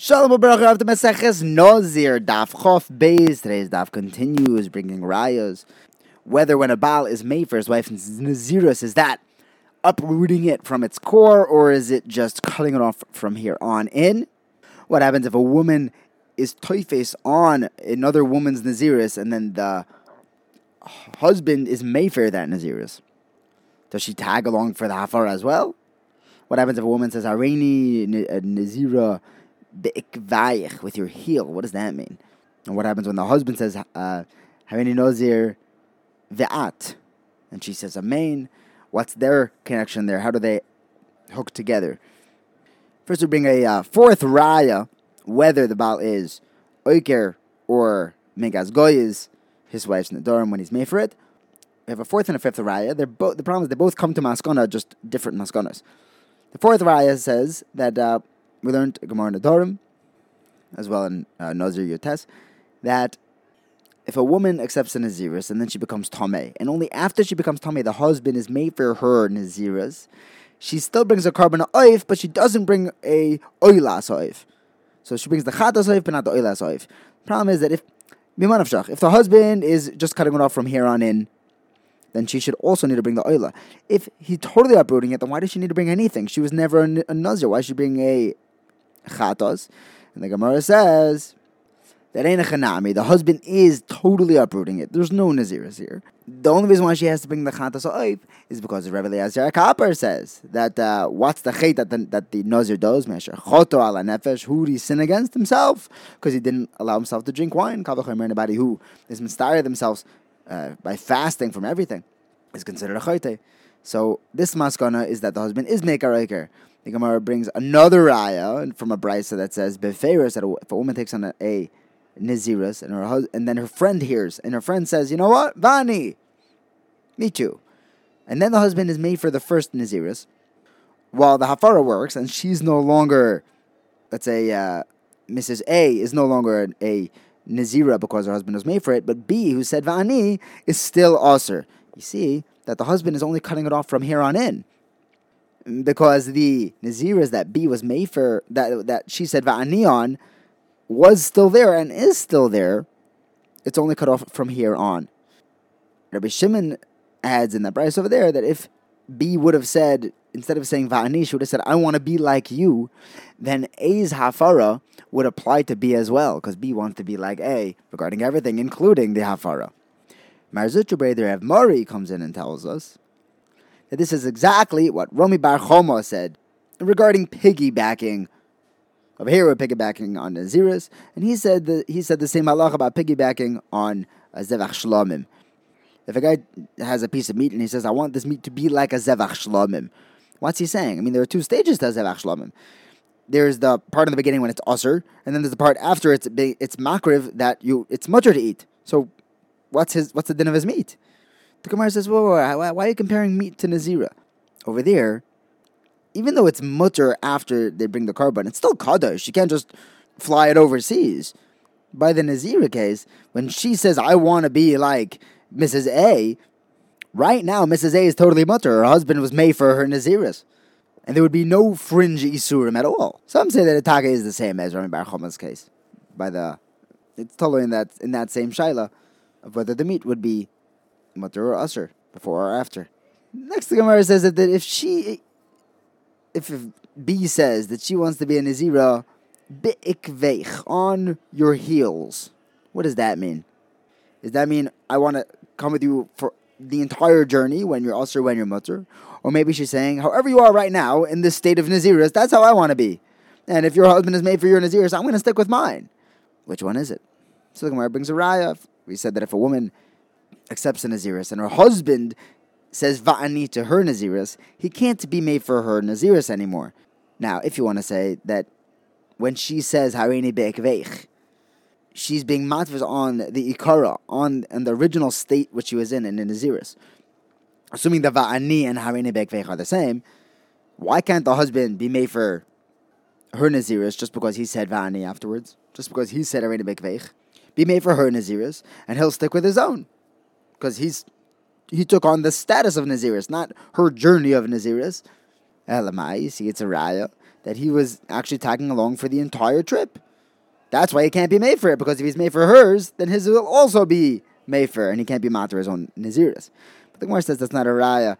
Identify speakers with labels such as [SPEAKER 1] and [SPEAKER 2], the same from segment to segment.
[SPEAKER 1] Shalom Baruch of the Maseches Nozir Daf Chof Beis. Today's Daf continues bringing rayos. Whether when a Baal is made for his wife Nazirus, is that uprooting it from its core or is it just cutting it off from here on in? What happens if a woman is toifes on another woman's Nazirus and then the husband is made for that Nazirus? Does she tag along for the Hafar as well? What happens if a woman says, Areini Nazira? Be'ikvayich, with your heel. What does that mean? And what happens when the husband says, uh, Harini Nozir ve'at? And she says, Amen. What's their connection there? How do they hook together? First, we bring a uh, fourth raya, whether the Baal is Oiker or Megaz Goyes, his wife's Nadorim when he's made for it. We have a fourth and a fifth raya. They're both the problem is they both come to Maskana, just different Maskanas. The fourth raya says that uh, we learned Gemara Nadarim, as well in uh, Nazir Yotes, that if a woman accepts a Naziris and then she becomes Tomei, and only after she becomes Tomei, the husband is made for her Naziris, she still brings a korban oif, but she doesn't bring a oilas oif. So she brings the chatas oif, but not the oilas oif. Problem is that if if the husband is just cutting it off from here on in, then she should also need to bring the oila. If he's totally uprooting it, then why does she need to bring anything? She was never a, a nazir. Why should she bring a chatos. And the Gemara says that ain't a chanami. The husband is totally uprooting it. There's no naziris here. The only reason why she has to bring the chatos oif is because Rebbe Eliezer Kapper says that uh, what's the chait that the, that the nazir does? Mesher choto ala nefesh. Who did he sin against himself because he didn't allow himself to drink wine? Kavachomer anybody who is mistaria themselves uh, by fasting from everything is considered a chayte. So this maskana is that the husband is mekar the Gemara brings another raya from a brisa that says beferus that if a woman takes on a, a and her hus- and then her friend hears and her friend says, you know what, Vani, me too, and then the husband is made for the first nizirus, while the hafara works and she's no longer, let's say, uh, Mrs. A is no longer a Nazira because her husband was made for it, but B, who said Vani, is still Aser. You see that the husband is only cutting it off from here on in because the Naziras that B was made for, that, that she said Va'ani was still there and is still there. It's only cut off from here on. Rabbi Shimon adds in the price over there that if B would have said, instead of saying Va'ani, she would have said, I want to be like you, then A's Hafara would apply to B as well, because B wants to be like A regarding everything, including the Hafara. Mar Zutra Breder Mari comes in and tells us that this is exactly what Rami Bar Choma said regarding piggybacking. Over here, we're piggybacking on Naziris, and he said that he said the same halach about piggybacking on a Zevach Shlomim. If a guy has a piece of meat and he says, I want this meat to be like a Zevach Shlomim, what's he saying? I mean, there are two stages to Zevach Shlomim. There's the part in the beginning when it's usr, and then there's the part after it's it's makriv that you it's mutter to eat. So, what's his what's the din of his meat? The Gemara says, whoa, whoa, whoa, why, are you comparing meat to Nazira? Over there, even though it's mutter after they bring the korban, it's still Kaddish. You can't just fly it overseas. By the Nazira case, when she says, I want to be like Mrs. A, right now, Mrs. A is totally mutter. Her husband was made for her Naziris. And there would be no fringe Isurim at all. Some say that Itaka is the same as Rami Bar Choma's case. By the, it's totally in that, in that same Shaila of whether the meat would be mutter or usher, before or after. Next, the Gemara says that, that if she, if, B says that she wants to be a Nazira, bi'ikveich, on your heels, what does that mean? Does that mean I want to come with you for the entire journey when you're usher, when you're mutter? Or maybe she's saying, however you are right now in this state of Naziris, that's how I want to be. And if your husband is made for your Naziris, I'm going to stick with mine. Which one is it? So the Gemara brings a raya. We said that if a woman accepts a Naziris and her husband says Va'ani to her Naziris, he can't be made for her Naziris anymore. Now, if you want to say that when she says Harini Be'ekveich, she's being matviz on the Ikara, on, on the original state which she was in in the Naziris. Assuming that Va'ani and Harini Be'ekveich are the same, why can't the husband be made for her Naziris just because he said Va'ani afterwards? Just because he said Harini Be'ekveich? Be made for her Naziris, and he'll stick with his own because he's he took on the status of Naziris, not her journey of Naziris. Elamai, you see, it's a raya that he was actually tagging along for the entire trip. That's why he can't be made for it, because if he's made for hers, then his will also be made for, and he can't be his own Naziris. But the Gemara says that's not a raya.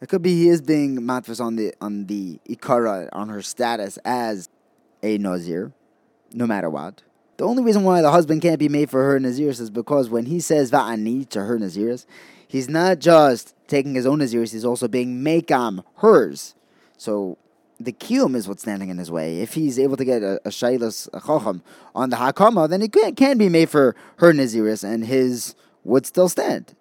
[SPEAKER 1] It could be he is being matfus on the on the ikara on her status as a nazir, no matter what. The only reason why the husband can't be made for her naziris is because when he says va'ani to her naziris, he's not just taking his own naziris; he's also being mekam hers. So the kiyum is what's standing in his way. If he's able to get a, a shaylas a chacham on the hakama, then he can, can be made for her naziris, and his would still stand.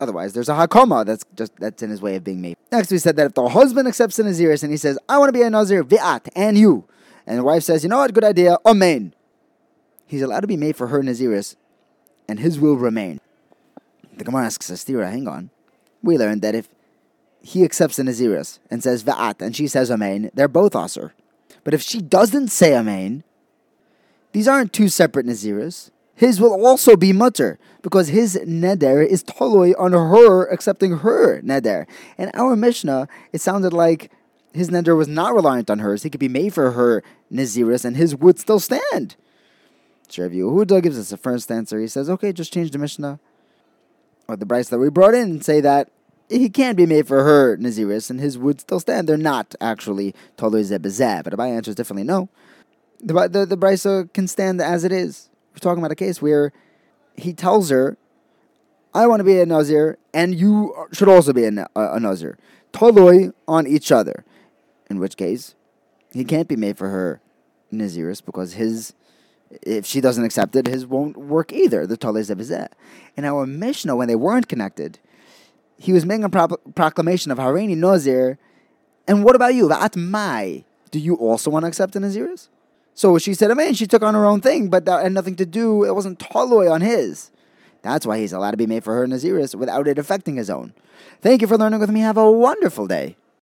[SPEAKER 1] Otherwise, there's a hakoma that's just that's in his way of being made. Next, we said that if the husband accepts the naziris and he says, "I want to be a nazir, vi'at, and you," and the wife says, "You know what? Good idea, amen." He's allowed to be made for her naziris, and his will remain. The Gemara asks Astira, "Hang on." We learned that if he accepts the naziris and says va'at, and she says amen, they're both aser. But if she doesn't say amen, these aren't two separate naziris his will also be mutter because his neder is totally on her accepting her neder. In our Mishnah, it sounded like his neder was not reliant on hers. He could be made for her naziris, and his would still stand. Rav Yehuda gives us a first answer. He says, "Okay, just change the Mishnah or the brisa that we brought in and say that." He can be made for her naziris, and his would still stand. They're not actually totally zebazeh, but Abai answers definitely no. The the, the brisa uh, can stand as it is. We're talking about a case where he tells her, I want to be a Nazir, and you should also be a, a, a Nazir. Toloi on each other. In which case, he can't be made for her Naziris because his, if she doesn't accept it, his won't work either. The Toloi Zebizeh. In our Mishnah, when they weren't connected, he was making a pro- proclamation of Harini Nazir. And what about you? Va'at Mai. Do you also want to accept the Naziris? So she said, "Amen." She took on her own thing, but that had nothing to do. It wasn't toloi on his. That's why he's allowed to be made for her Naziris without it affecting his own. Thank you for learning with me. Have a wonderful day.